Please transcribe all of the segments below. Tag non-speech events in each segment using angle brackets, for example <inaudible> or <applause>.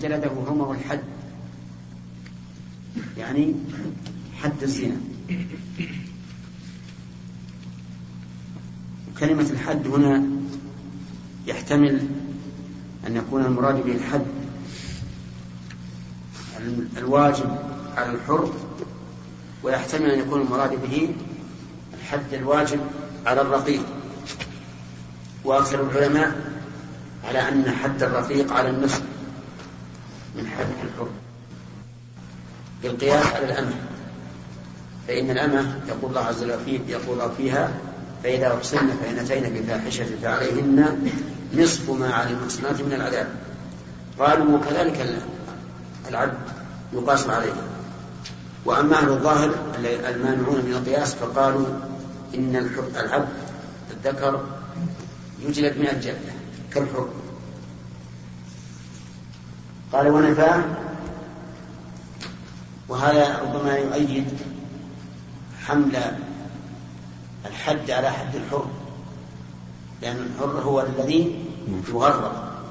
فجلده عمر الحد يعني حد الزنا. كلمة الحد هنا يحتمل أن يكون المراد به الحد. الواجب على الحر ويحتمل أن يكون المراد به الحد الواجب على الرقيق. وأكثر العلماء على أن حد الرقيق على النصف. من بالقياس على الأمة. فإن الأمة يقول الله عز وجل يقول فيها فإذا أحسن فإن أتينا بفاحشة فعليهن نصف ما على المحصنات من العذاب. قالوا وكذلك العبد يقاس عليه. وأما أهل الظاهر المانعون من القياس فقالوا إن العبد الذكر يجلد من الجلدة كالحر قال ونفاه وهذا ربما يؤيد حمل الحد على حد الحر لأن الحر هو الذي يغرق.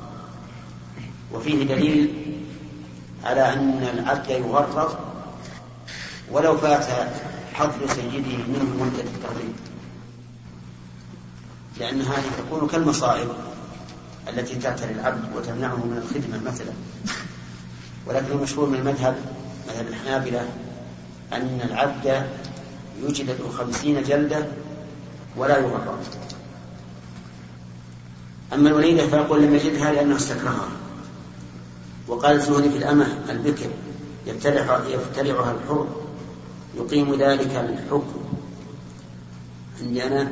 وفيه دليل على أن العبد يغرق ولو فات حظ سيده منه مدة التغريب. لأن هذه تكون كالمصائب. التي تعتري العبد وتمنعه من الخدمة مثلا. ولكن المشهور من المذهب مذهب الحنابلة أن العبد يجلد خمسين جلدة ولا يغرق أما الوليدة فيقول لم يجدها لأنه استكرهها. وقال في الأمة البكر يبتلع يبتلعها الحر يقيم ذلك الحكم عندي أنا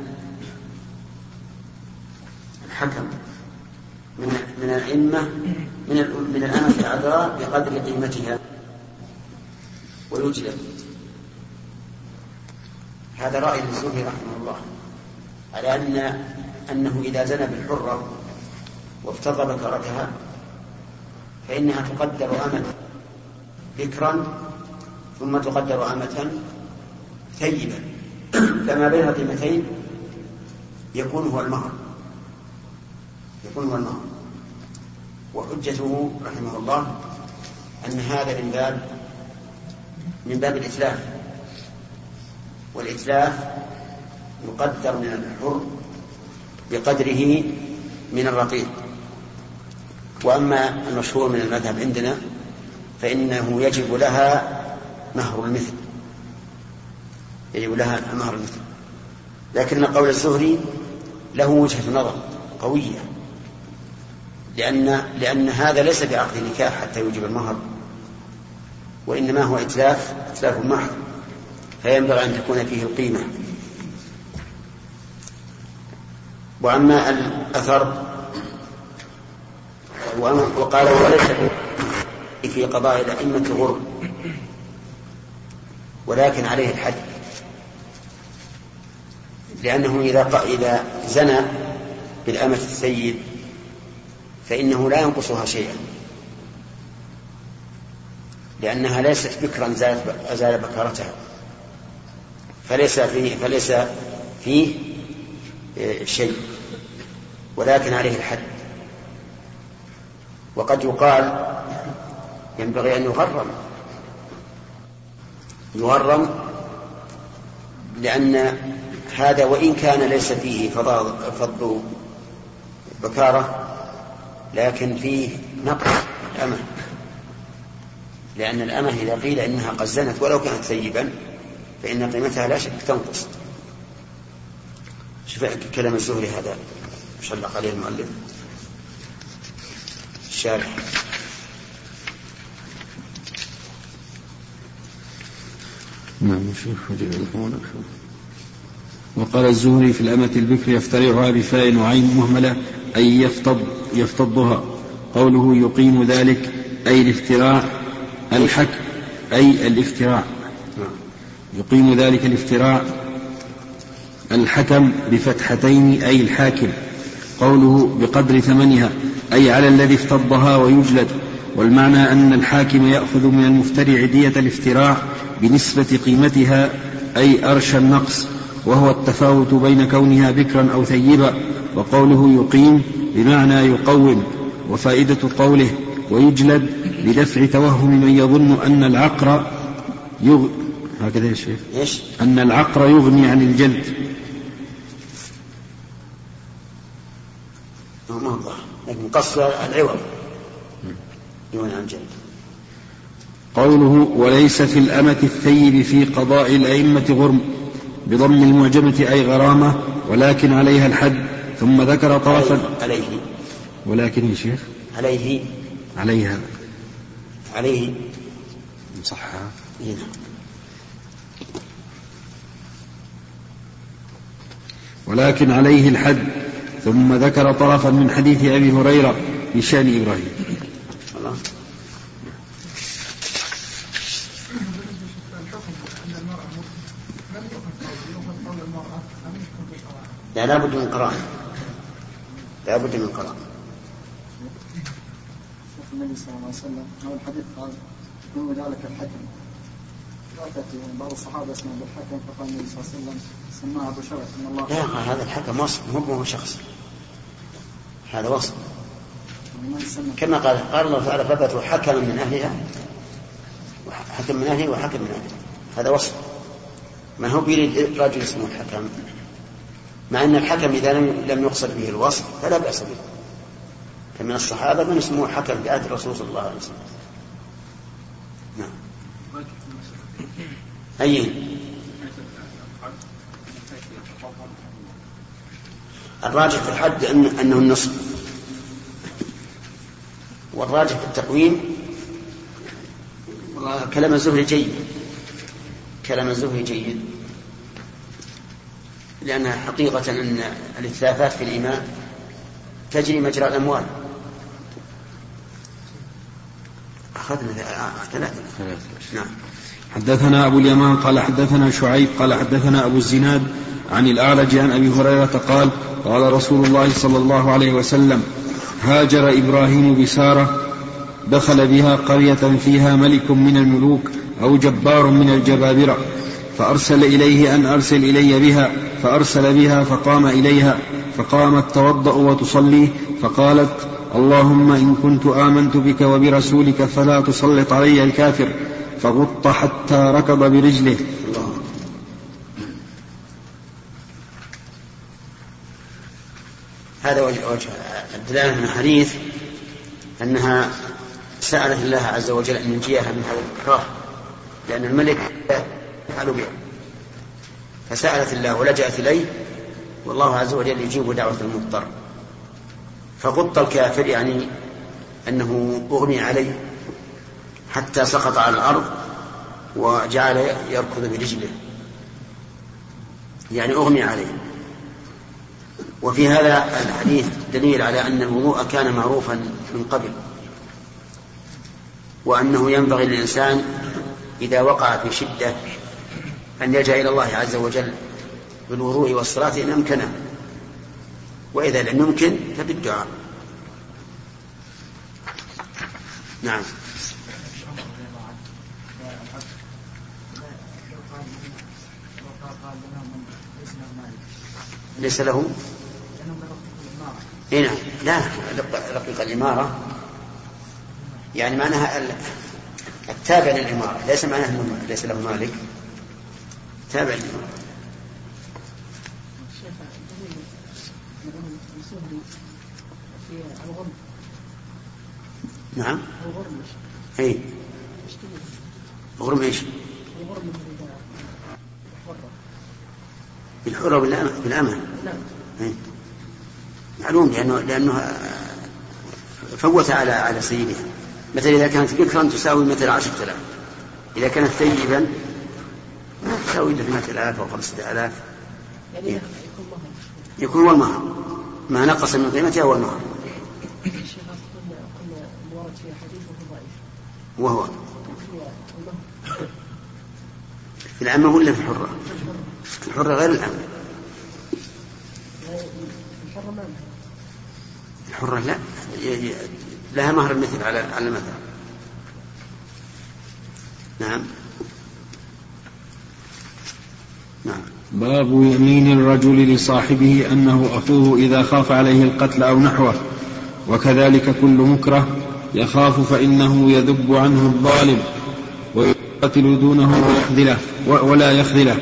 الحكم. من من الأئمة من من الأمة العذراء بقدر قيمتها. ويجلب هذا رأي الزهري رحمه الله. على أن أنه إذا زنى بالحرة وافتضى بكرتها فإنها تقدر أمة بكرا ثم تقدر أمة ثيبا. فما بين القيمتين يكون هو المهر. يكون هو المهر وحجته رحمه الله أن هذا من باب من باب الإتلاف. والإتلاف يقدر من الحر بقدره من الرقيق. وأما المشهور من المذهب عندنا فإنه يجب لها مهر المثل. يجب لها مهر المثل. لكن قول الزهري له وجهة نظر قوية. لأن لأن هذا ليس بعقد نكاح حتى يوجب المهر وإنما هو إتلاف إتلاف محض فينبغي أن تكون فيه القيمة. وأما الأثر وقال وليس في قضاء الأئمة غر ولكن عليه الحد. لأنه إذا إذا زنى بالأمة السيد فإنه لا ينقصها شيئا. لأنها ليست بكرا أزال بكرتها فليس فيه فليس فيه آه، شيء. ولكن عليه الحد. وقد يقال ينبغي أن يغرم. يغرم لأن هذا وإن كان ليس فيه فضل بكارة لكن فيه نقص الأمة. لأن الأمة إذا قيل إنها قد زنت ولو كانت ثيبا فإن قيمتها لا شك تنقص. شوف كلام الزهري هذا. شلق عليه المؤلف. الشارح. نعم شيخ وقال الزهري في الأمة البكر يفترعها بفاء وعين مهملة أي يفتض يفتضها. قوله يقيم ذلك أي الافتراع الحك أي الافتراع يقيم ذلك الافتراع الحكم بفتحتين أي الحاكم. قوله بقدر ثمنها أي على الذي افتضها ويجلد. والمعنى أن الحاكم يأخذ من المفترع دية الافتراع بنسبة قيمتها أي أرشى النقص وهو التفاوت بين كونها بكرا أو ثيبا. وقوله يقيم بمعنى يقوم وفائدة قوله ويجلد بدفع توهم من يظن أن العقر يغ... هكذا يا شيخ. إيش؟ أن العقر يغني عن الجلد. ما هو لكن قص العوض يغني عن الجلد. قوله وليس في الأمة الثيب في قضاء الأئمة غرم بضم المعجمة أي غرامة ولكن عليها الحد ثم ذكر طرفا. عليه ولكن يا شيخ. عليه. عليها عليه. صحها نعم ولكن عليه الحد. ثم ذكر طرفا من حديث أبي هريرة في شأن إبراهيم. الله لا لابد من قراءة. لابد من قراءة. النبي صلى الله عليه وسلم الحديث قال يكون ذلك الحكم. بعض الصحابة اسمه الحكم فقال النبي صلى الله عليه وسلم سماه أبو شرف إن الله لا هذا الحكم وصف مو هو شخص. هذا وصف. كما قال قال الله تعالى فبتوا حكما من أهلها حكم من أهله وحكم من أهله هذا وصف. ما هو بيريد رجل اسمه الحكم؟ مع أن الحكم إذا لم يقصد به الوصف فلا بأس به. فمن الصحابة من اسمه حكم في عهد الرسول صلى الله عليه وسلم. نعم. أي؟ الراجح في الحد أن أنه النصف والراجح في التقويم كلام الزهري جيد. كلام الزهري جيد. لأن حقيقة أن الإتلافات في الإيمان تجري مجرى الأموال. أخذنا ثلاثة نعم. حدثنا أبو اليمان قال حدثنا شعيب قال حدثنا أبو الزناد عن الأعرج عن أبي هريرة قال قال رسول الله صلى الله عليه وسلم هاجر إبراهيم بسارة دخل بها قرية فيها ملك من الملوك أو جبار من الجبابرة فأرسل إليه أن أرسل إلي بها. فأرسل بها فقام إليها فقامت توضأ وتصلي فقالت اللهم إن كنت آمنت بك وبرسولك فلا تسلط علي الكافر فغط حتى ركض برجله. هذا وجه وجه الدلالة من الحديث أنها سألت الله عز وجل أن ينجيها من هذا الإكراه لأن الملك يفعل بها. فسألت الله ولجأت إليه والله عز وجل يجيب دعوة المضطر. فغط الكافر يعني أنه أغمي عليه حتى سقط على الأرض وجعل يركض برجله. يعني أغمي عليه. وفي هذا الحديث دليل على أن الوضوء كان معروفا من قبل وأنه ينبغي للإنسان إذا وقع في شدة أن يلجأ إلى الله عز وجل بالوضوء والصلاة إن أمكنه وإذا لم يمكن فبالدعاء نعم. ليس له؟ اي نعم. لا رقيق الإمارة. يعني معناها ال- التابع للإمارة. ليس معناها أنه ليس له مالك. تابع الغرب نعم الغرب اي إيش دليل؟ غرم إيش؟ حرة بالحرة لا إيه. معلوم لأنه لأنه فوت على على سيدها مثلا إذا كانت بكرا تساوي مثل عشرة آلاف إذا كانت ثيبا تساوي اثنة آلاف أو خمسة آلاف. يعني. يكون هو المهر ما نقص من قيمته هو المهر وهو. في العامة ولا في الحرة؟ الحرة غير العامة الحرة لا. لها مهر على على المثل. نعم. نعم. باب يمين الرجل لصاحبه أنه أخوه إذا خاف عليه القتل أو نحوه وكذلك كل مكره يخاف فإنه يذب عنه الظالم ويقاتل دونه ويخذله ولا يخذله.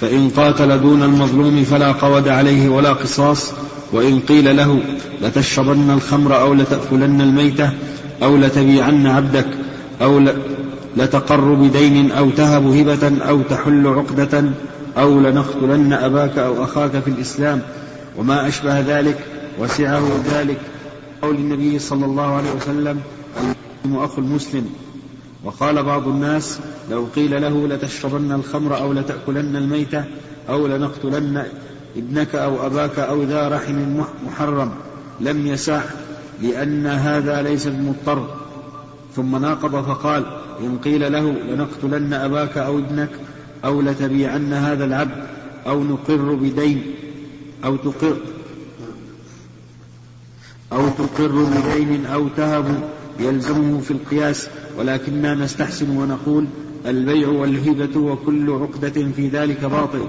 فإن قاتل دون المظلوم فلا قود عليه ولا قصاص وإن قيل له لتشربن الخمر أو لتأكلن الميتة أو لتبيعن عبدك أو لتقر بدين أو تهب هبة أو تحل عقدة أو لنقتلن أباك أو أخاك في الإسلام. وما أشبه ذلك وسعه ذلك. قول النبي صلى الله عليه وسلم المسلم أخو المسلم. وقال بعض الناس لو قيل له لتشربن الخمر أو لتأكلن الميتة أو لنقتلن ابنك أو أباك أو ذا رحم محرم لم يسع لأن هذا ليس بمضطر. ثم ناقض فقال إن قيل له لنقتلن أباك أو ابنك أو لتبيعن هذا العبد أو نقر بدين أو تقر أو تقر بدين أو تهب يلزمه في القياس ولكننا نستحسن ونقول البيع والهبة وكل عقدة في ذلك باطل.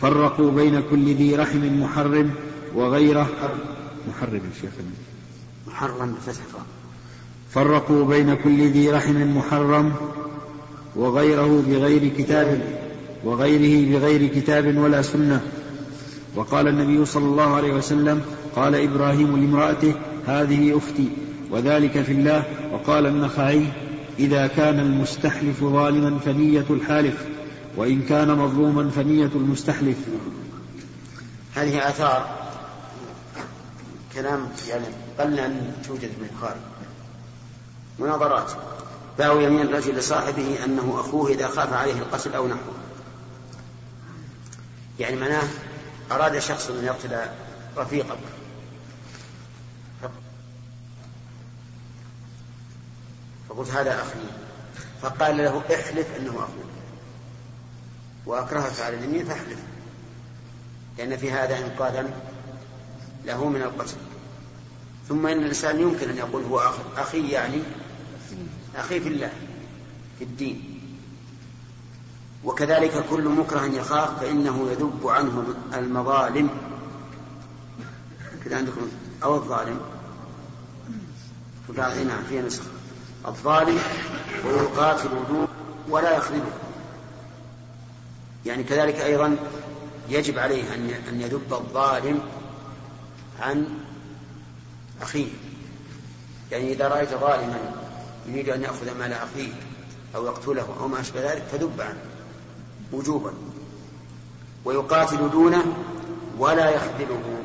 فرقوا بين كل ذي رحم محرم وغيره. محرم الشيخ محرم بفتح فرقوا بين كل ذي رحم محرم وغيره بغير كتاب وغيره بغير كتاب ولا سنة. وقال النبي صلى الله عليه وسلم قال إبراهيم لامرأته هذه أختي وذلك في الله. وقال النخعي إذا كان المستحلف ظالما فنية الحالف وإن كان مظلوما فنية المستحلف. هذه آثار كلام يعني قل أن توجد من البخاري مناظرات. باو يمين الرجل لصاحبه أنه أخوه إذا خاف عليه القتل أو نحوه. يعني معناه أراد شخص أن يقتل رفيقك فقلت هذا أخي. فقال له احلف أنه أخوك وأكرهك على اليمين فاحلف. لأن في هذا إنقاذا له من القتل. ثم إن الإنسان يمكن أن يقول هو أخي يعني أخي في الله في الدين. وكذلك كل مكره يخاف فإنه يذب عنه المظالم. كذا عندكم؟ أو الظالم. وقال نعم في نسخ الظالم ويقاتل دون ولا يخذله. يعني كذلك أيضا يجب عليه أن يذب الظالم عن أخيه. يعني إذا رأيت ظالما يريد أن يأخذ مال أخيه أو يقتله أو ما أشبه ذلك فذب عنه وجوبا. ويقاتل دونه ولا يخذله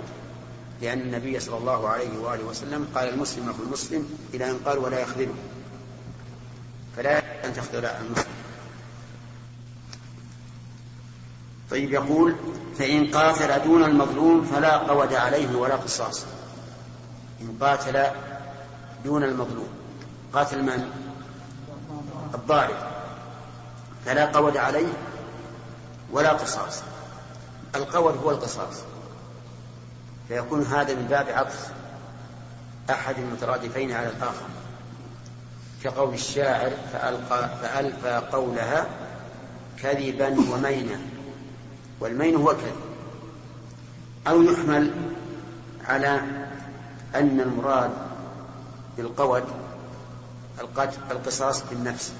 لأن النبي صلى الله عليه وآله وسلم قال المسلم أخو المسلم إلى أن قال ولا يخذله. فلا أن تخذل المسلم. طيب يقول فإن قاتل دون المظلوم فلا قود عليه ولا قصاص. إن قاتل دون المظلوم. قاتل من؟ الضارب. فلا قود عليه ولا قصاص. القود هو القصاص. فيكون هذا من باب عطف أحد المترادفين على الآخر. كقول الشاعر فألقى فألفى قولها كذبا ومينا. والمين هو الكذب أو يحمل على أن المراد بالقود القصاص في النفس.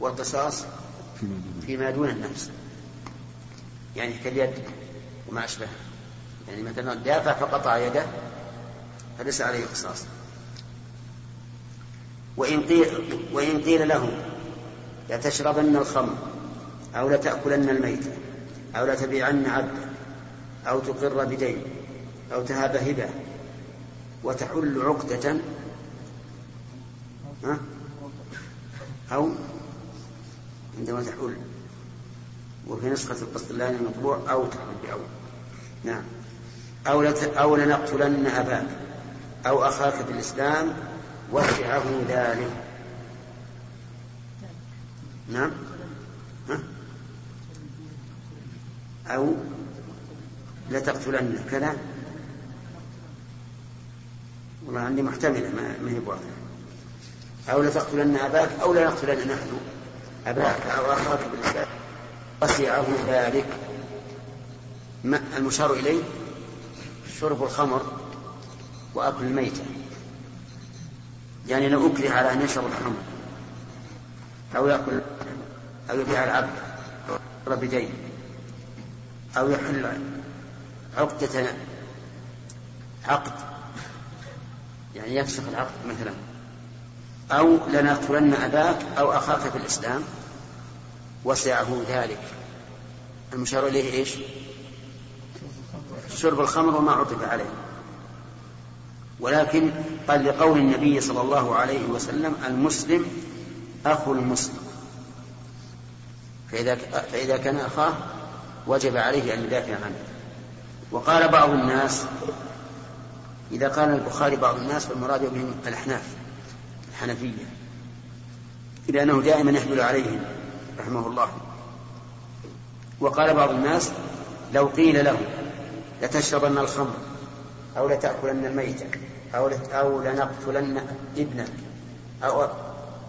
والقصاص فيما دون. النفس. يعني كاليد وما أشبه. يعني مثلا دافع فقطع يده فليس عليه قصاص. وإن قيل, وإن قيل له لتشربن الخمر أو لتأكلن الميت أو لتبيعن عبدا أو تقر بدين أو تهاب هبة وتحل عقدة ها؟ أو عندما تحل وفي نسخة القسطلاني المطبوع أو تحل بأو نعم. أو أو لنقتلن أباك. أو أخاك في الإسلام وسعه ذلك. نعم. ها؟ أو لتقتلن. كذا. والله عندي محتملة ما هي بواضحة أو لتقتلن أباك أو لنقتلن نحن. أباك أو أخاك بالإسلام. وسعه ذلك. المشار إليه؟ شرب الخمر وأكل الميتة. يعني لو أكره على أن يشرب الخمر. أو يأكل أو يبيع العبد بدين أو يحل عقدة عقد. يعني يفسخ العقد مثلا. أو لنقتلن أباك أو أخاك في الإسلام. وسعه ذلك. المشار إليه إيش؟ شرب الخمر وما عطف عليه. ولكن قال لقول النبي صلى الله عليه وسلم المسلم أخو المسلم. فإذا, فإذا كان أخاه وجب عليه أن يدافع عنه. وقال بعض الناس إذا قال البخاري بعض الناس فالمراد بهم الأحناف. الحنفية لأنه دائما يحمل عليهم رحمه الله. وقال بعض الناس لو قيل له لتشربن الخمر أو لتأكلن الميتة أو أو لنقتلن ابنك أو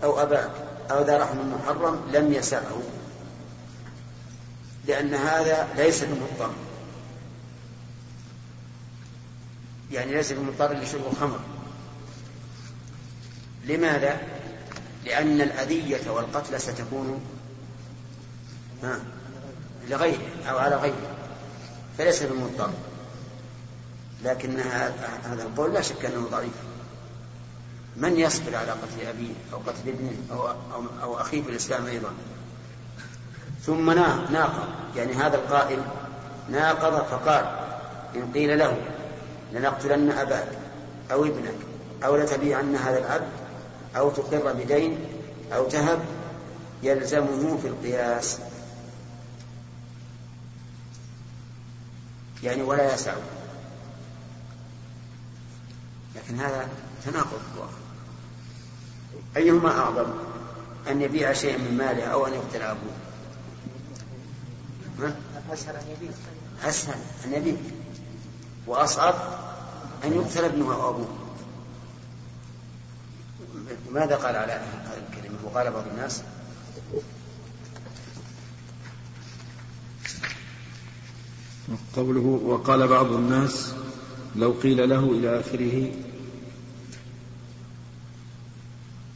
أو أباك أو ذا رحم محرم لم يسعه. لأن هذا ليس بمضطر. يعني ليس بمضطر لشرب الخمر. لماذا؟ لأن الأذية والقتل ستكون لغيره أو على غيره فليس بمضطر. لكن هذا القول لا شك أنه ضعيف. من يصبر على قتل أبيه أو قتل ابنه أو, أو, أو أخيه في الإسلام أيضا؟ ثم ناقض. يعني هذا القائل ناقض فقال إن قيل له لنقتلن أباك أو ابنك أو لتبيعن هذا العبد أو تقر بدين أو تهب يلزمه في القياس. يعني ولا يسعه لكن هذا تناقض أيهما أعظم؟ أن يبيع شيئا من ماله أو أن يقتل أبوه. أسهل أن يبيع. أسهل أن يبيع. وأصعب أن يقتل ابنه أو أبوه. ماذا قال على هذه الكلمة؟ وقال بعض الناس قوله وقال بعض الناس لو قيل له إلى آخره.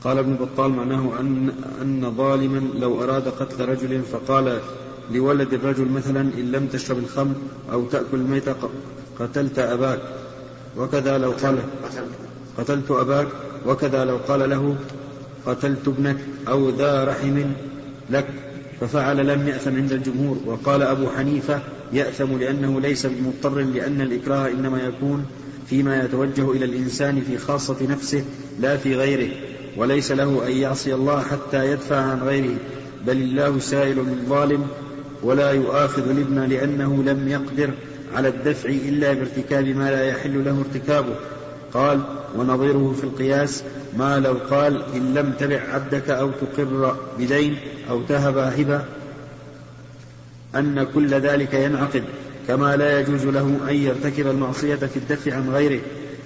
قال ابن بطال معناه أن, أن ظالما لو أراد قتل رجل فقال لولد الرجل مثلا إن لم تشرب الخمر أو تأكل الميت قتلت أباك. وكذا لو قال قتلت أباك. وكذا لو قال له قتلت ابنك أو ذا رحم لك ففعل لم يأثم عند الجمهور. وقال أبو حنيفة يأثم لأنه ليس بمضطر لأن الإكراه إنما يكون فيما يتوجه إلى الإنسان في خاصة نفسه لا في غيره. وليس له أن يعصي الله حتى يدفع عن غيره. بل الله سائل من ظالم ولا يؤاخذ الابن لأنه لم يقدر على الدفع إلا بارتكاب ما لا يحل له ارتكابه. قال ونظيره في القياس ما لو قال إن لم تبع عبدك أو تقر بدين أو تهب هبة أن كل ذلك ينعقد كما لا يجوز له أن يرتكب المعصية في الدفع عن غيره.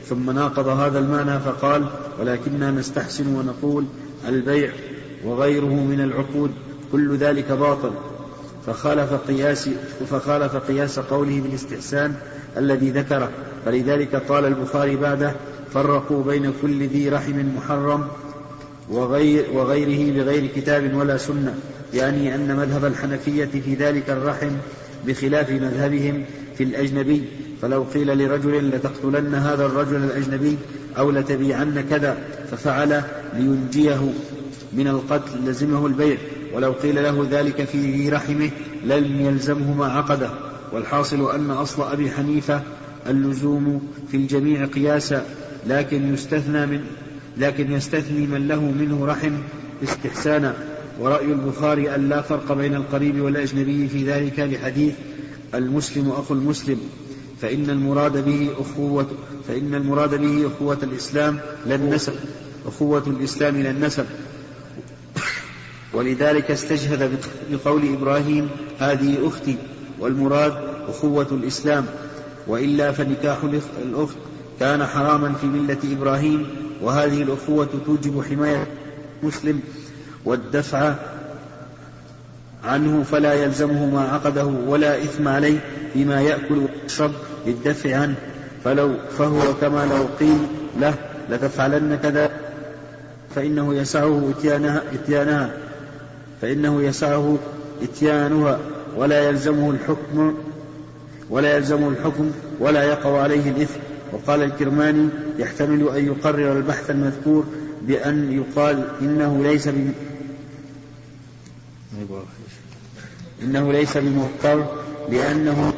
ثم ناقض هذا المعنى فقال ولكننا نستحسن ونقول البيع وغيره من العقود كل ذلك باطل. فخالف قياس فخالف قياس قوله بالاستحسان الذي ذكره. فلذلك قال البخاري بعده فرقوا بين كل ذي رحم محرم وغير وغيره بغير كتاب ولا سنة يعني أن مذهب الحنفية في ذلك الرحم بخلاف مذهبهم في الأجنبي. فلو قيل لرجل لتقتلن هذا الرجل الأجنبي أو لتبيعن كذا ففعل لينجيه من القتل لزمه البيع. ولو قيل له ذلك في رحمه لم يلزمه ما عقده. والحاصل أن أصل أبي حنيفة اللزوم في الجميع قياسا لكن يستثنى من لكن يستثني من له منه رحم استحسانا. ورأي البخاري أن لا فرق بين القريب والأجنبي في ذلك لحديث المسلم أخو المسلم. فإن المراد به أخوة فإن المراد به أخوة الإسلام لا النسب. أخوة الإسلام لا النسب. ولذلك استشهد بقول إبراهيم هذه أختي. والمراد أخوة الإسلام. وإلا فنكاح الأخت كان حراما في ملة إبراهيم وهذه الأخوة توجب حماية المسلم والدفع عنه فلا يلزمه ما عقده ولا إثم عليه فيما يأكل ويشرب للدفع عنه. فلو فهو كما لو قيل له لتفعلن كذا فإنه يسعه إتيانها, إتيانها فإنه يسعه إتيانها ولا يلزمه الحكم ولا يلزمه الحكم ولا يقع عليه الإثم. وقال الكرماني يحتمل أن يقرر البحث المذكور بأن يقال إنه ليس ب... إنه ليس بمضطر لأنه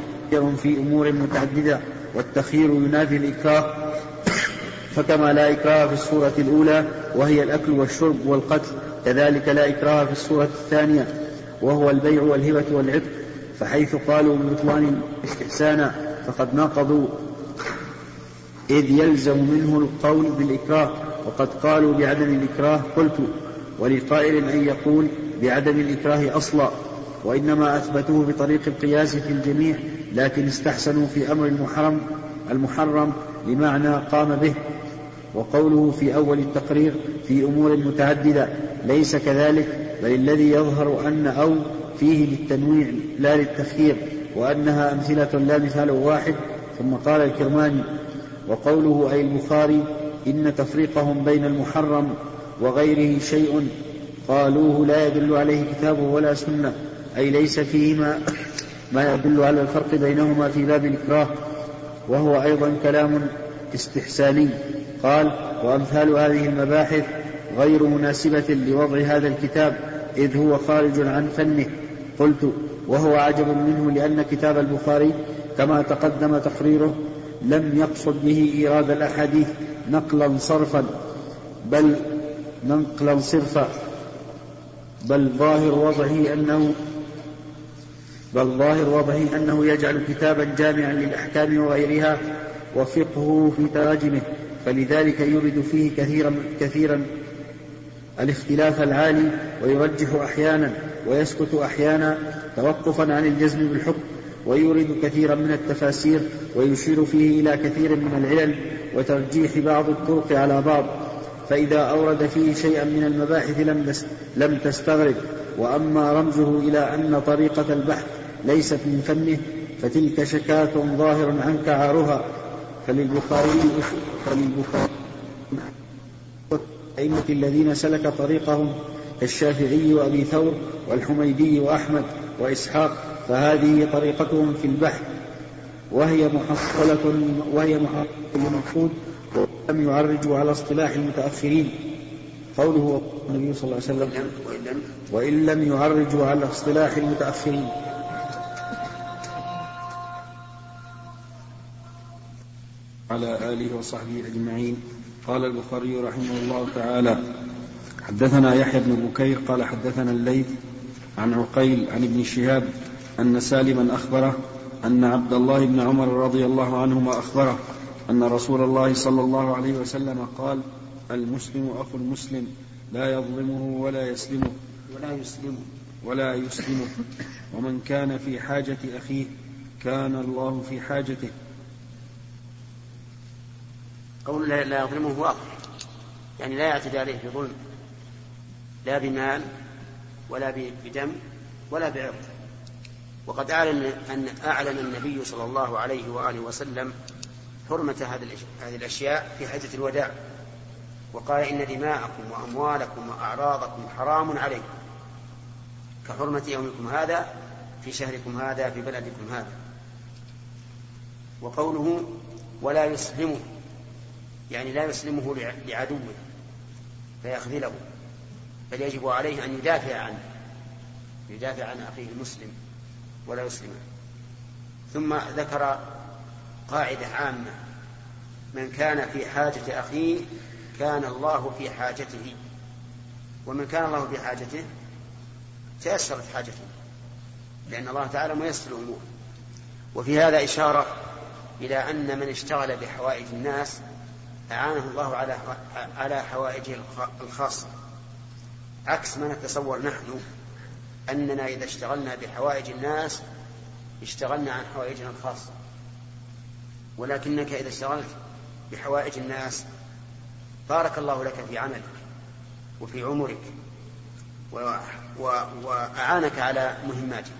في أمور متعددة والتخيير ينافي الإكراه. فكما لا إكراه في السورة الأولى وهي الأكل والشرب والقتل كذلك لا إكراه في السورة الثانية وهو البيع والهبة والعتق. فحيث قالوا ببطلان استحسانا فقد ناقضوا. إذ يلزم منه القول بالإكراه وقد قالوا بعدم الإكراه قلت ولقائل أن يقول بعدم الإكراه أصلا وإنما أثبتوه بطريق القياس في الجميع لكن استحسنوا في أمر المحرم المحرم لمعنى قام به وقوله في أول التقرير في أمور متعددة ليس كذلك بل الذي يظهر أن أو فيه للتنويع لا للتخيير وأنها أمثلة لا مثال واحد. ثم قال الكرماني وقوله أي البخاري إن تفريقهم بين المحرم وغيره شيء قالوه لا يدل عليه كتاب ولا سنة أي ليس فيهما ما يدل على الفرق بينهما في باب الإكراه. وهو أيضا كلام استحساني. قال وأمثال هذه المباحث غير مناسبة لوضع هذا الكتاب إذ هو خارج عن فنه. قلت وهو عجب منه لأن كتاب البخاري كما تقدم تقريره لم يقصد به إيراد الأحاديث نقلا صرفا بل نقلا صرفا. بل ظاهر وضعه أنه بل ظاهر وضعه أنه يجعل كتابا جامعا للأحكام وغيرها وفقهه في تراجمه فلذلك يورد فيه كثيرا كثيرا الاختلاف العالي ويرجح أحيانا ويسكت أحيانا توقفا عن الجزم بالحكم ويورد كثيرا من التفاسير ويشير فيه إلى كثير من العلل وترجيح بعض الطرق على بعض. فإذا أورد فيه شيئا من المباحث لم لم تستغرب. وأما رمزه إلى أن طريقة البحث ليست من فنه فتلك شكاة ظاهر عنك عارها. فللبخاري فللبخاري الأئمة الذين سلك طريقهم كالشافعي وأبي ثور والحميدي وأحمد وإسحاق فهذه طريقتهم في البحث. وهي محصلة وهي محصلة للمقصود ولم يعرجوا على اصطلاح المتأخرين. قوله النبي صلى الله عليه وسلم وإن لم يعرجوا على اصطلاح المتأخرين. على آله وصحبه أجمعين. قال البخاري رحمه الله تعالى حدثنا يحيى بن بكير قال حدثنا الليث عن عقيل عن ابن شهاب أن سالما أخبره أن عبد الله بن عمر رضي الله عنهما أخبره أن رسول الله صلى الله عليه وسلم قال المسلم أخو المسلم لا يظلمه ولا يسلمه. ولا يسلمه. ولا يسلمه. ومن كان في حاجة أخيه كان الله في حاجته. قول لا يظلمه واضح يعني لا يعتدي عليه بظلم لا بمال ولا بدم ولا بعرض. وقد أعلن أن أعلن النبي صلى الله عليه وآله وسلم حرمة هذه الأشياء في حجة الوداع. وقال إن دماءكم وأموالكم وأعراضكم حرام عليكم. كحرمة يومكم هذا في شهركم هذا في بلدكم هذا. وقوله ولا يسلمه. يعني لا يسلمه لعدوه فيخذله بل يجب عليه أن يدافع عنه يدافع عن أخيه المسلم ولا يسلمه. ثم ذكر قاعدة عامة من كان في حاجة أخيه كان الله في حاجته ومن كان الله في حاجته تيسرت حاجته لأن الله تعالى ميسر الأمور. وفي هذا إشارة إلى أن من اشتغل بحوائج الناس أعانه الله على على حوائجه الخاصة. عكس ما نتصور نحن أننا إذا اشتغلنا بحوائج الناس اشتغلنا عن حوائجنا الخاصة. ولكنك إذا اشتغلت بحوائج الناس بارك الله لك في عملك وفي عمرك و... وأعانك على مهماتك.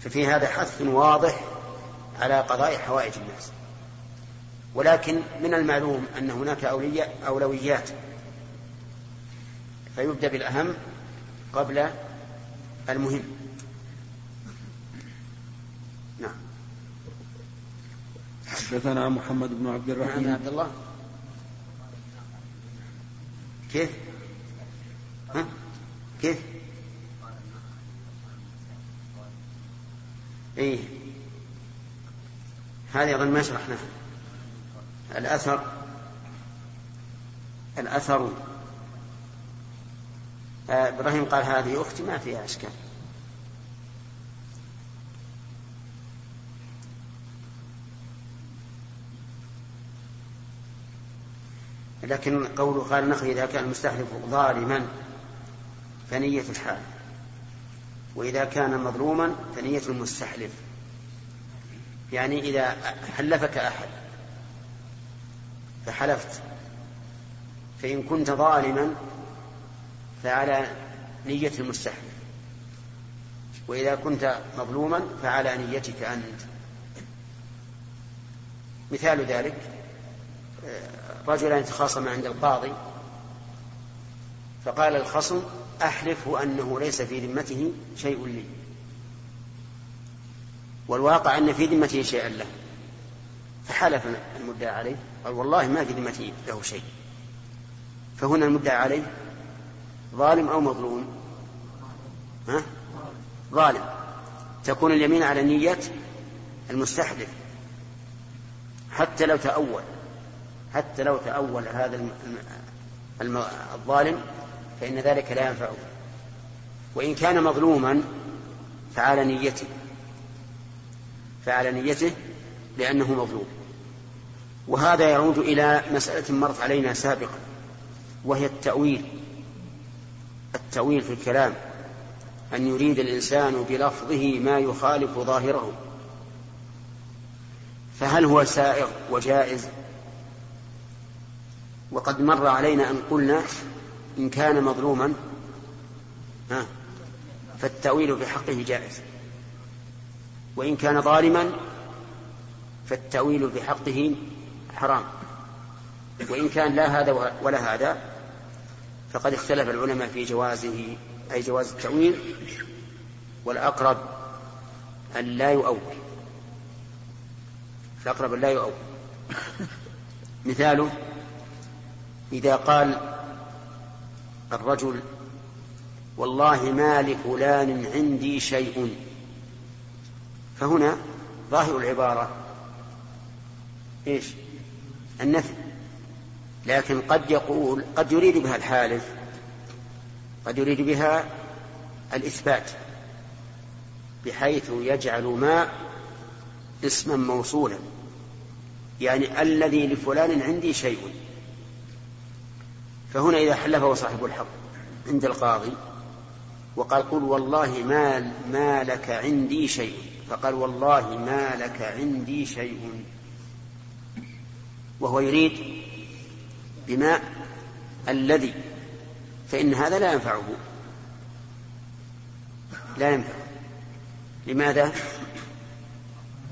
ففي هذا حث واضح على قضاء حوائج الناس. ولكن من المعلوم أن هناك أولياء أولويات. فيبدأ بالأهم قبل المهم. نعم. حدثنا محمد بن عبد الرحيم. نعم عبد الله. كيف؟ ها؟ كيف؟ إيه. هذه أظن ما شرحناها. الأثر آه، إبراهيم قال هذه أختي ما فيها إشكال. لكن قوله قال النخل إذا كان المستحلف ظالما فنية الحال وإذا كان مظلوما فنية المستحلف. يعني إذا حلفك أحد فحلفت. فإن كنت ظالما فعلى نية المستحلف وإذا كنت مظلوما فعلى نيتك أنت. مثال ذلك رجلان تخاصما عند القاضي فقال الخصم أحلف أنه ليس في ذمته شيء لي. والواقع أن في ذمته شيئا له. فحلف المدعى عليه. قال والله ما ذمتي له شيء. فهنا المدعى عليه ظالم أو مظلوم؟ ها؟ ظالم. تكون اليمين على نية المستحلف حتى لو تأول حتى لو تأول هذا الظالم فإن ذلك لا ينفعه. وإن كان مظلوما فعلى نيته. فعلى نيته لأنه مظلوم. وهذا يعود إلى مسألة مرت علينا سابقا وهي التأويل. التأويل في الكلام أن يريد الإنسان بلفظه ما يخالف ظاهره. فهل هو سائغ وجائز؟ وقد مر علينا أن قلنا إن كان مظلوما فالتأويل في حقه جائز. وإن كان ظالما فالتأويل في حقه حرام. وإن كان لا هذا ولا هذا فقد اختلف العلماء في جوازه أي جواز التأويل والأقرب أن لا يؤول. الأقرب أن لا يؤول. مثاله إذا قال الرجل والله ما لفلان عندي شيء. فهنا ظاهر العبارة. إيش؟ النفي. لكن قد يقول قد يريد بها الحالف قد يريد بها الإثبات بحيث يجعل ما اسما موصولا. يعني الذي لفلان عندي شيء. فهنا إذا حلفه صاحب الحق عند القاضي وقال قل والله ما ما لك عندي شيء. فقال والله ما لك عندي شيء. وهو يريد بماء الذي فإن هذا لا ينفعه. لا ينفع لماذا؟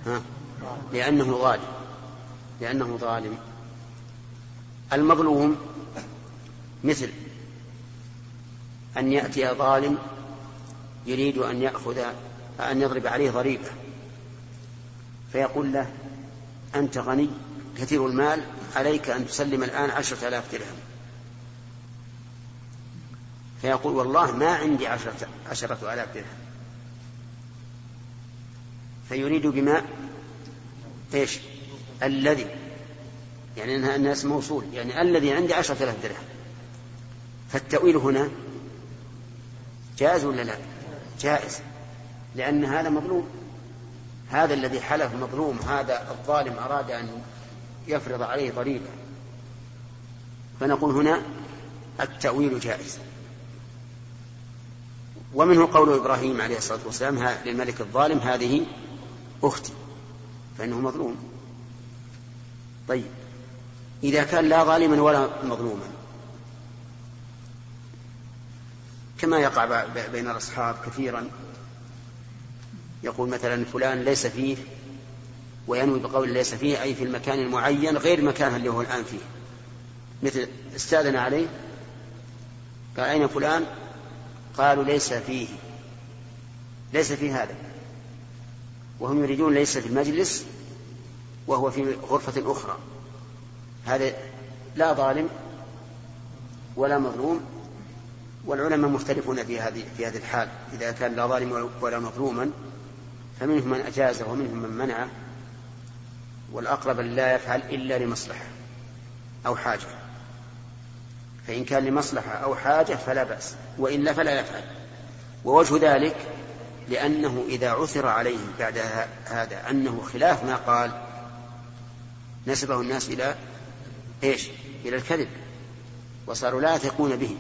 ها؟ لأنه ظالم. لأنه ظالم. المظلوم مثل أن يأتي ظالم يريد أن يأخذ أن يضرب عليه ضريبة فيقول له أنت غني؟ كثير المال عليك أن تسلم الآن عشرة آلاف درهم. فيقول والله ما عندي عشرة, عشرة آلاف درهم. فيريد بما إيش؟ الذي. يعني انها الناس موصول. يعني الذي عندي عشرة آلاف درهم. فالتأويل هنا جائز ولا لا؟ جائز. لأن هذا مظلوم. هذا الذي حلف مظلوم. هذا الظالم أراد أن يفرض عليه ضريبة فنقول هنا التأويل جائز. ومنه قول إبراهيم عليه الصلاة والسلام للملك الظالم هذه أختي فإنه مظلوم. طيب إذا كان لا ظالما ولا مظلوما كما يقع بين الأصحاب كثيرا يقول مثلا فلان ليس فيه وينوي بقول ليس فيه أي في المكان المعين غير المكان اللي هو الآن فيه. مثل استأذن عليه قال أين فلان؟ قالوا ليس فيه. ليس في هذا. وهم يريدون ليس في المجلس وهو في غرفة أخرى. هذا لا ظالم ولا مظلوم والعلماء مختلفون في هذه في هذه الحال. إذا كان لا ظالم ولا مظلوما فمنهم من أجازه ومنهم من منعه. والأقرب لا يفعل إلا لمصلحة أو حاجة. فإن كان لمصلحة أو حاجة فلا بأس وإلا فلا يفعل. ووجه ذلك لأنه إذا عثر عليه بعد هذا أنه خلاف ما قال نسبه الناس إلى إيش؟ إلى الكذب. وصاروا لا يثقون به.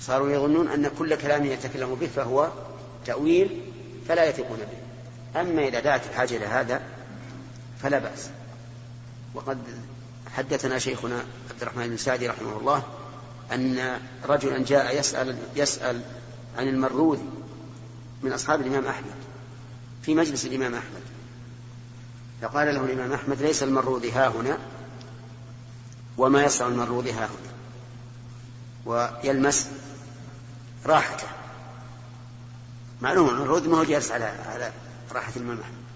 صاروا يظنون أن كل كلام يتكلم به فهو تأويل فلا يثقون به. أما إذا دعت الحاجة إلى هذا فلا بأس. وقد حدثنا شيخنا عبد الرحمن بن سعدي رحمه الله أن رجلا جاء يسأل يسأل عن المروذي من أصحاب الإمام أحمد في مجلس الإمام أحمد. فقال له الإمام أحمد ليس المروذي ها هنا وما يصنع المروذي ها هنا ويلمس راحته. معلوم المروذي ما هو جالس على على راحة الإمام أحمد.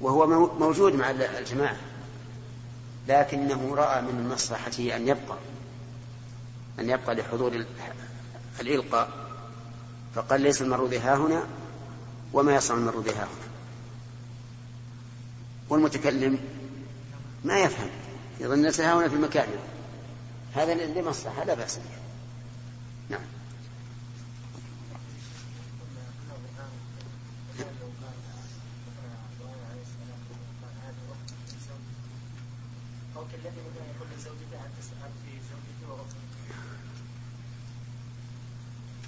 وهو موجود مع الجماعة. لكنه رأى من مصلحته أن يبقى أن يبقى لحضور الإلقاء. فقال ليس المروذي ها هنا وما يصنع المروذي ها هنا. والمتكلم ما يفهم يظن ها هنا في المكان. هذا لمصلحة لا بأس به نعم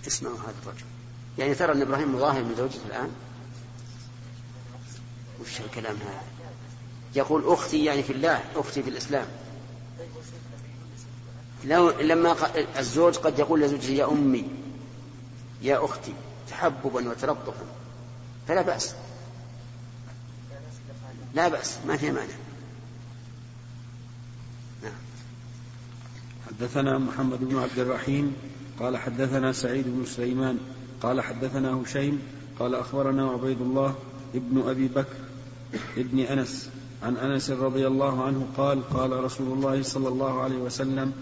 اسمعوا هذا الرجل يعني ترى أن إبراهيم مظاهر من زوجته الآن. وش الكلام هذا؟ يقول أختي يعني في الله أختي في الإسلام. لو لما الزوج قد يقول لزوجته يا أمي يا أختي تحببا وتلطفا فلا بأس. لا بأس. ما في مانع. نعم. حدثنا محمد بن عبد الرحيم قال حدثنا سعيد بن سليمان قال حدثنا هشيم قال أخبرنا عبيد الله ابن أبي بكر ابن أنس عن أنس رضي الله عنه قال قال رسول الله صلى الله عليه وسلم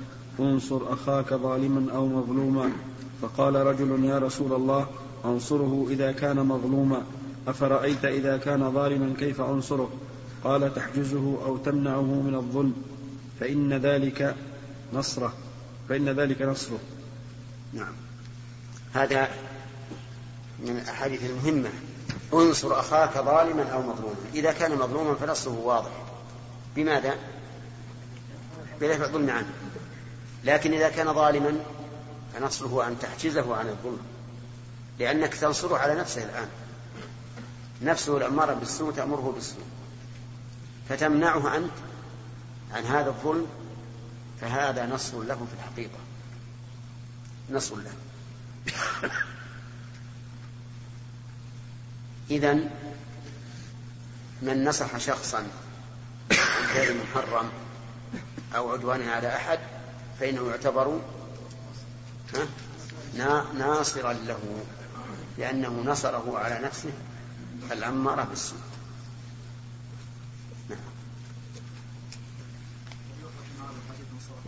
انصر أخاك ظالما أو مظلوما فقال رجل يا رسول الله أنصره إذا كان مظلوما أفرأيت إذا كان ظالما كيف أنصره قال تحجزه أو تمنعه من الظلم فإن ذلك نصره فإن ذلك نصره نعم هذا من الأحاديث المهمة. انصر أخاك ظالما أو مظلوما. إذا كان مظلوما فنصره واضح. بماذا؟ بدفع الظلم عنه. لكن إذا كان ظالما فنصره أن تحجزه عن الظلم. لأنك تنصره على نفسه الآن. نفسه الأمارة بالسوء تأمره بالسوء. فتمنعه أنت عن هذا الظلم فهذا نصر له في الحقيقة. نصر له. إذا من نصح شخصا عن فعل محرم أو عدوان على أحد فإنه يعتبر ناصرا له لأنه نصره على نفسه الأمارة بالسوء. نعم.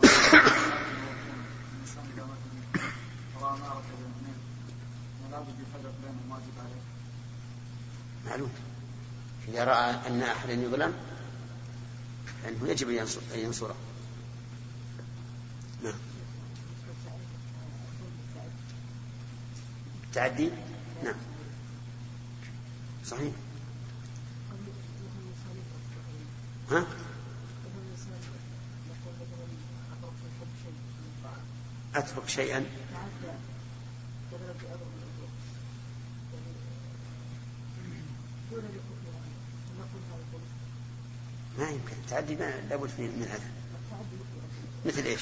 <coughs> معلوم. إذا رأى أن أحدا يظلم فإنه يجب أن ينصره. نعم. تعدي؟ نعم. صحيح. ها؟ أترك شيئا؟ التعدي لابد من هذا. مثل إيش؟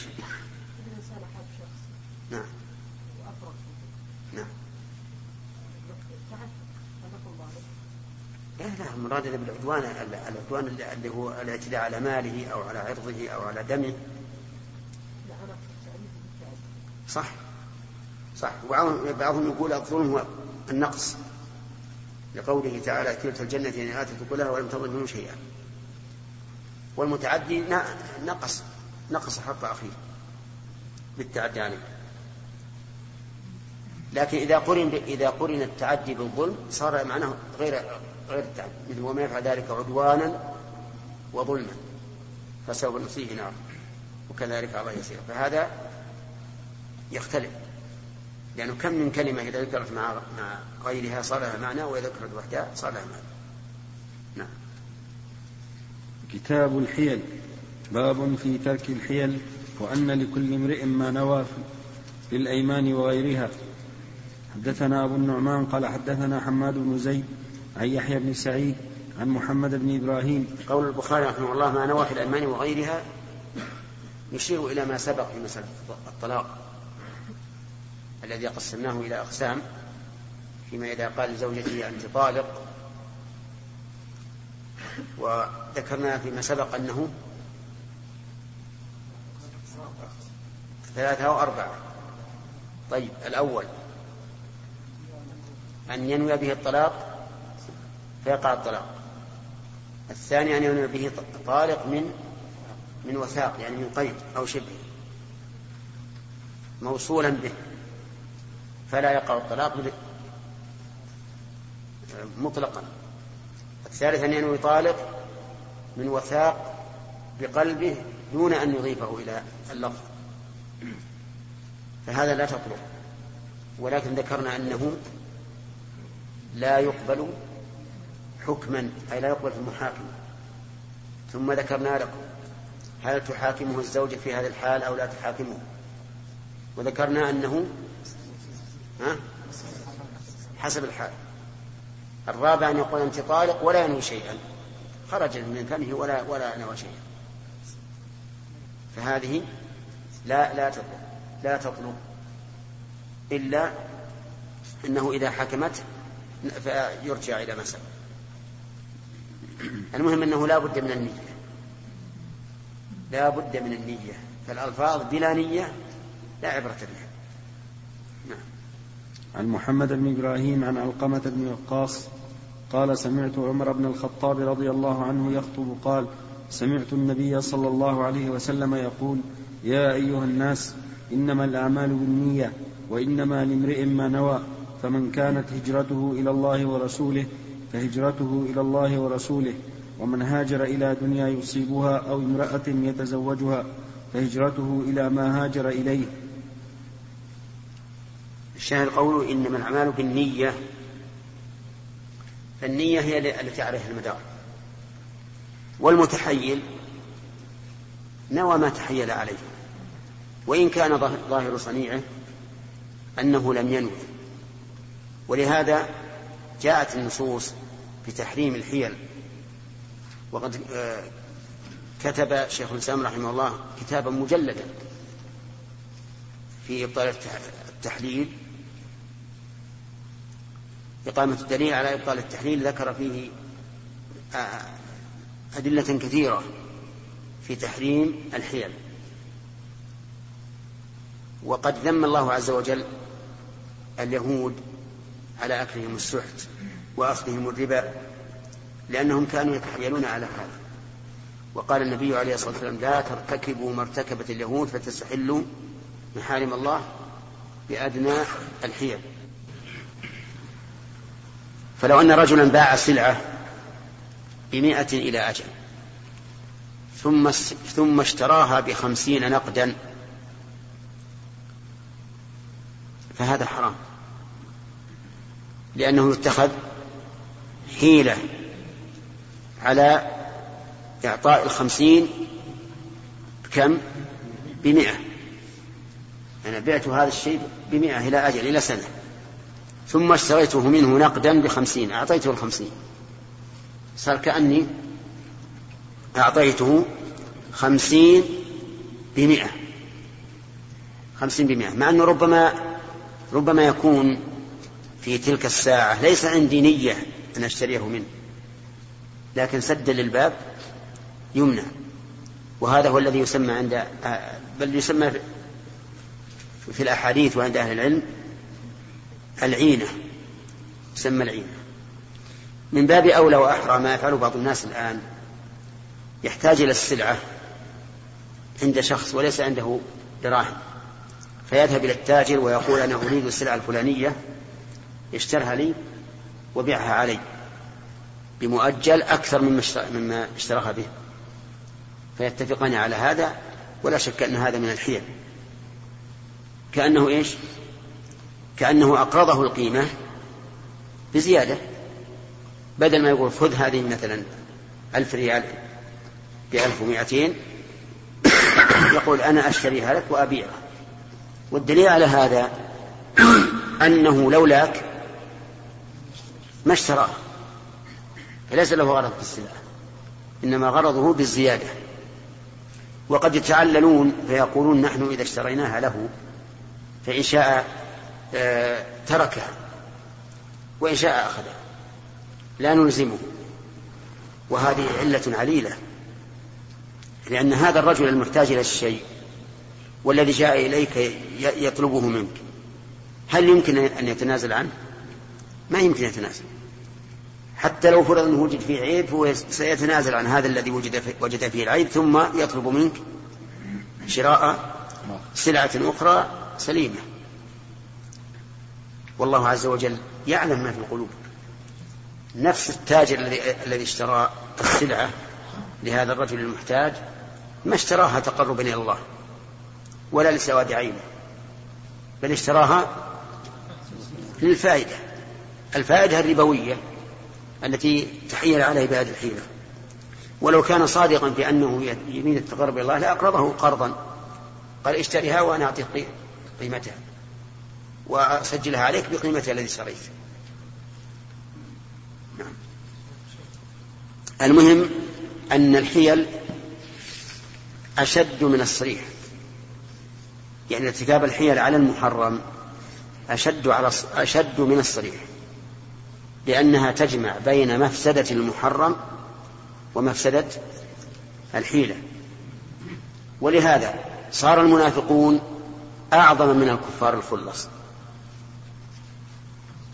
نعم. نعم. لا لا المراد بالعدوان العدوان اللي هو الاعتداء على ماله أو على عرضه أو على دمه. صح. صح. وبعضهم يقول الظلم هو النقص. لقوله تعالى كلتا الجنة آتت كلها ولم تظلم منه شيئا. والمتعدي نقص نقص حق أخيه بالتعدي عليه لكن إذا قرن إذا قرن التعدي بالظلم صار معناه غير غير التعدي. مثل وما يفعل ذلك عدوانا وظلما. فسوف نصيه نار وكذلك الله يسير. فهذا يختلف. لأنه كم من كلمة إذا ذكرت مع مع غيرها صار لها معنى وإذا ذكرت وحدها صار لها معنى. نعم. كتاب الحيل باب في ترك الحيل وأن لكل امرئ ما نوى في الأيمان وغيرها. حدثنا أبو النعمان قال حدثنا حماد بن زيد عن يحيى بن سعيد عن محمد بن إبراهيم. قول البخاري رحمه الله ما نوى في الأيمان وغيرها يشير إلى ما سبق في مسألة الطلاق الذي قسمناه إلى أقسام فيما إذا قال لزوجته أنت طالق وذكرنا فيما سبق أنه ثلاثة أو أربعة. طيب الأول أن ينوي به الطلاق فيقع الطلاق. الثاني أن ينوي به طالق من من وثاق يعني من قيد أو شبه موصولا به فلا يقع الطلاق مطلقا. الثالث أن ينوي طالق من وثاق بقلبه دون أن يضيفه إلى اللفظ. فهذا لا تطلق ولكن ذكرنا أنه لا يقبل حكما أي لا يقبل في المحاكمة ثم ذكرنا لكم هل تحاكمه الزوجة في هذا الحال أو لا تحاكمه. وذكرنا أنه حسب الحال. الرابع أن يقول أنت طالق ولا ينوي شيئا. خرج من فمه ولا ولا نوى شيئا. فهذه لا لا تطلق. لا تطلق. إلا أنه إذا حكمت فيرجع إلى مسألة المهم أنه لا بد من النية. لا بد من النية. فالألفاظ بلا نية لا عبرة بها. نعم. عن محمد بن إبراهيم عن علقمة بن وقاص قال سمعت عمر بن الخطاب رضي الله عنه يخطب قال سمعت النبي صلى الله عليه وسلم يقول يا أيها الناس إنما الأعمال بالنية وإنما لامرئ ما نوى فمن كانت هجرته إلى الله ورسوله فهجرته إلى الله ورسوله ومن هاجر إلى دنيا يصيبها أو امرأة يتزوجها فهجرته إلى ما هاجر إليه. الشاهد قوله إنما الأعمال بالنية فالنية هي التي عليها المدار. والمتحيل نوى ما تحيل عليه. وإن كان ظاهر صنيعه أنه لم ينوي. ولهذا جاءت النصوص بتحريم الحيل. وقد آه، كتب شيخ الإسلام رحمه الله كتابا مجلدا في إبطال التحليل إقامة الدليل على إبطال التحليل ذكر فيه آه، أدلة كثيرة في تحريم الحيل. وقد ذم الله عز وجل اليهود على أكلهم السحت وأخذهم الربا لأنهم كانوا يتحيلون على هذا. وقال النبي عليه الصلاة والسلام لا ترتكبوا ما ارتكبت اليهود فتستحلوا محارم الله بأدنى الحيل. فلو أن رجلا باع سلعة بمائة إلى أجل ثم ثم اشتراها بخمسين نقدا فهذا حرام. لأنه يتخذ حيلة على إعطاء الخمسين كم بمئة. أنا بعت هذا الشيء بمئة إلى أجل إلى سنة. ثم اشتريته منه نقدا بخمسين أعطيته الخمسين. صار كأني أعطيته خمسين بمئة. خمسين بمئة. مع أنه ربما ربما يكون في تلك الساعة. ليس عندي نية أن أشتريه منه. لكن سد للباب يمنع. وهذا هو الذي يسمى عند بل يسمى في الأحاديث وعند أهل العلم العينة تسمى العينة. من باب أولى وأحرى ما يفعله بعض الناس الآن يحتاج إلى السلعة عند شخص وليس عنده دراهم. فيذهب إلى التاجر ويقول أنا أريد السلعة الفلانية اشترها لي وبيعها علي بمؤجل أكثر مما اشتراها به. فيتفقان على هذا ولا شك أن هذا من الحيل. كأنه إيش؟ كأنه أقرضه القيمة بزيادة بدل ما يقول خذ هذه مثلا ألف ريال بألف ومائتين يقول أنا أشتريها لك وأبيعها والدليل على هذا أنه لولاك ما اشتراه فليس له غرض في السلعة إنما غرضه بالزيادة. وقد يتعللون فيقولون نحن إذا اشتريناها له فإن شاء تركها. وإن شاء أخذها. لا نلزمه. وهذه علة عليلة. لأن هذا الرجل المحتاج إلى الشيء والذي جاء إليك يطلبه منك. هل يمكن أن يتنازل عنه؟ ما يمكن يتنازل. حتى لو فرض أنه وجد فيه عيب هو سيتنازل عن هذا الذي وجد فيه, وجد فيه العيب ثم يطلب منك شراء سلعة أخرى سليمة. والله عز وجل يعلم ما في القلوب. نفس التاجر الذي اشترى السلعة لهذا الرجل المحتاج ما اشتراها تقربا إلى الله ولا لسواد عينه بل اشتراها للفائدة. الفائدة الربوية التي تحيل عليه بهذه الحيلة ولو كان صادقا في أنه يمين التقرب إلى الله لأقرضه قرضا. قال اشتريها وأنا أعطيك قيمتها. وأسجلها عليك بقيمتها الذي اشتريت نعم. المهم أن الحيل أشد من الصريح. يعني ارتكاب الحيل على المحرم أشد على أشد من الصريح. لأنها تجمع بين مفسدة المحرم ومفسدة الحيلة. ولهذا صار المنافقون أعظم من الكفار الخلص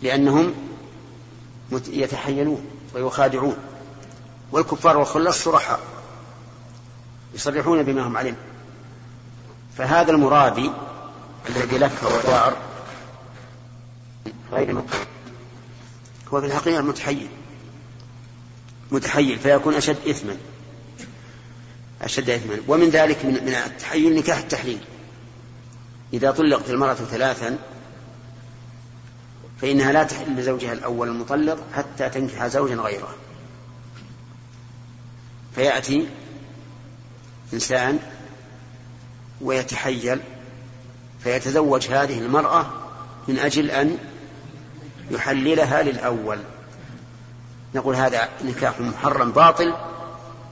لأنهم يتحيلون ويخادعون. والكفار والخلص صرحاء يصرحون بما هم علم فهذا المرابي الذي لف ودار غير هو في الحقيقة متحيل متحيل فيكون أشد إثما. أشد إثما. ومن ذلك من, من التحيل نكاح التحليل. إذا طلقت المرأة ثلاثا فإنها لا تحل لزوجها الأول المطلق حتى تنكح زوجا غيره. فيأتي إنسان ويتحيل فيتزوج هذه المرأة من أجل أن يحللها للأول. نقول هذا نكاح محرم باطل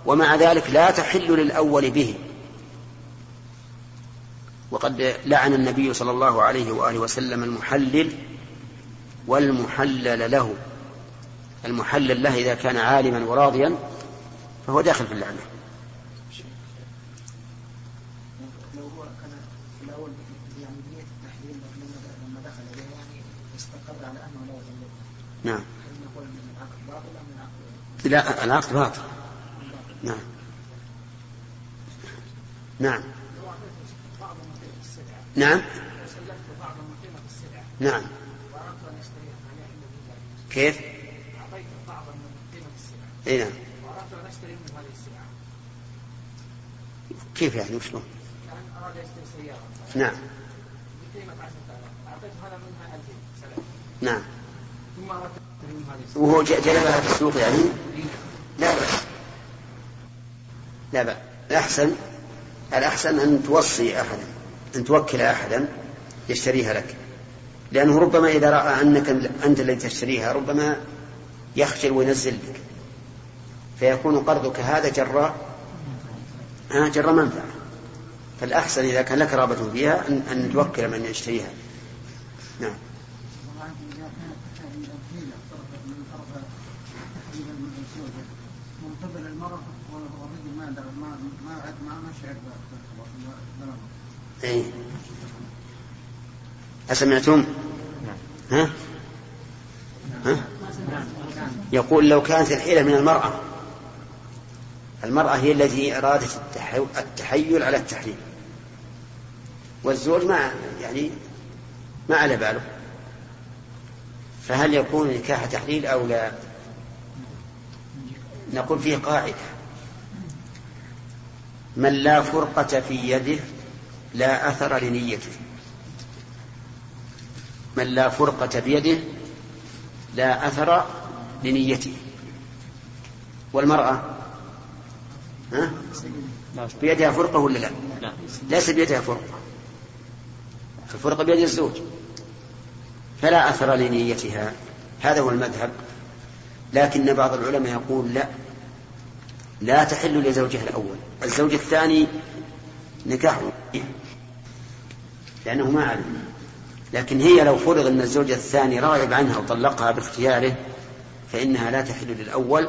ومع ذلك لا تحل للأول به. وقد لعن النبي صلى الله عليه وآله وسلم المحلل والمحلل له. المحلل له إذا كان عالما وراضيا فهو داخل في اللعنة. نعم. لا العقد باطل. نعم. نعم. نعم. نعم. كيف؟ أعطيت بعضا من قيمة السلعة أي نعم. وأردت أن أشتري منه هذه السلعة كيف يعني؟ وشلون؟ كان أراد يشتري سيارة نعم. بقيمة 10000 أعطيته أنا منها 2000 سلام نعم. ثم أردت أشتري منه هذه السلعة وهو جلبها في السوق يعني؟ لا بأس. لا بأس. الأحسن الأحسن أن توصي أحدا أن توكل أحدا يشتريها لك. لأنه ربما إذا رأى أنك أنت الذي تشتريها ربما يخجل وينزل بك فيكون قرضك هذا جر جر منفعة. فالأحسن إذا كان لك رغبة فيها أن, أن توكل من يشتريها. نعم. أسمعتم؟ ها؟ ها؟ يقول لو كانت الحيلة من المرأة المرأة هي التي أرادت التحيل على التحريم والزوج ما يعني ما على باله فهل يكون نكاح تحليل أو لا نقول فيه قاعدة من لا فرقة في يده لا أثر لنيته من لا فرقة بيده لا أثر لنيته. والمرأة ها؟ بيدها فرقة ولا لا؟ ليس بيدها فرقة. الفرقة بيد الزوج. فلا أثر لنيتها. هذا هو المذهب. لكن بعض العلماء يقول لا. لا تحل لزوجها الأول. الزوج الثاني نكاح لأنه ما علم لكن هي لو فرض أن الزوج الثاني راغب عنها وطلقها باختياره فإنها لا تحل للأول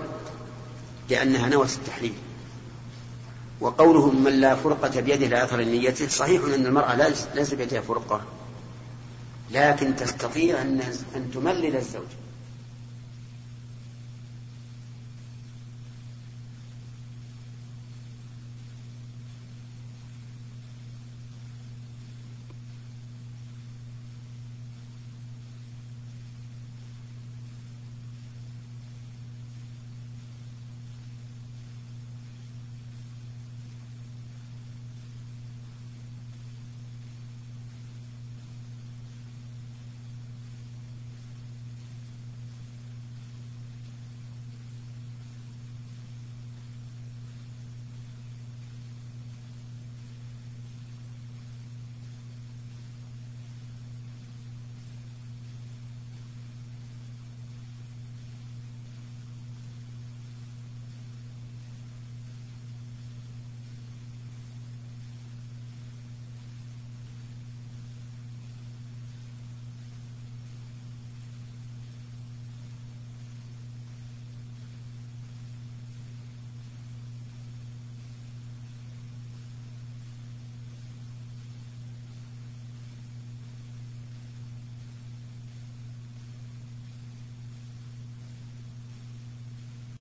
لأنها نوت التحليل. وقوله من لا فرقة بيده لا أثر نيته صحيح أن المرأة ليس بيدها فرقة لكن تستطيع أن تملل الزوج.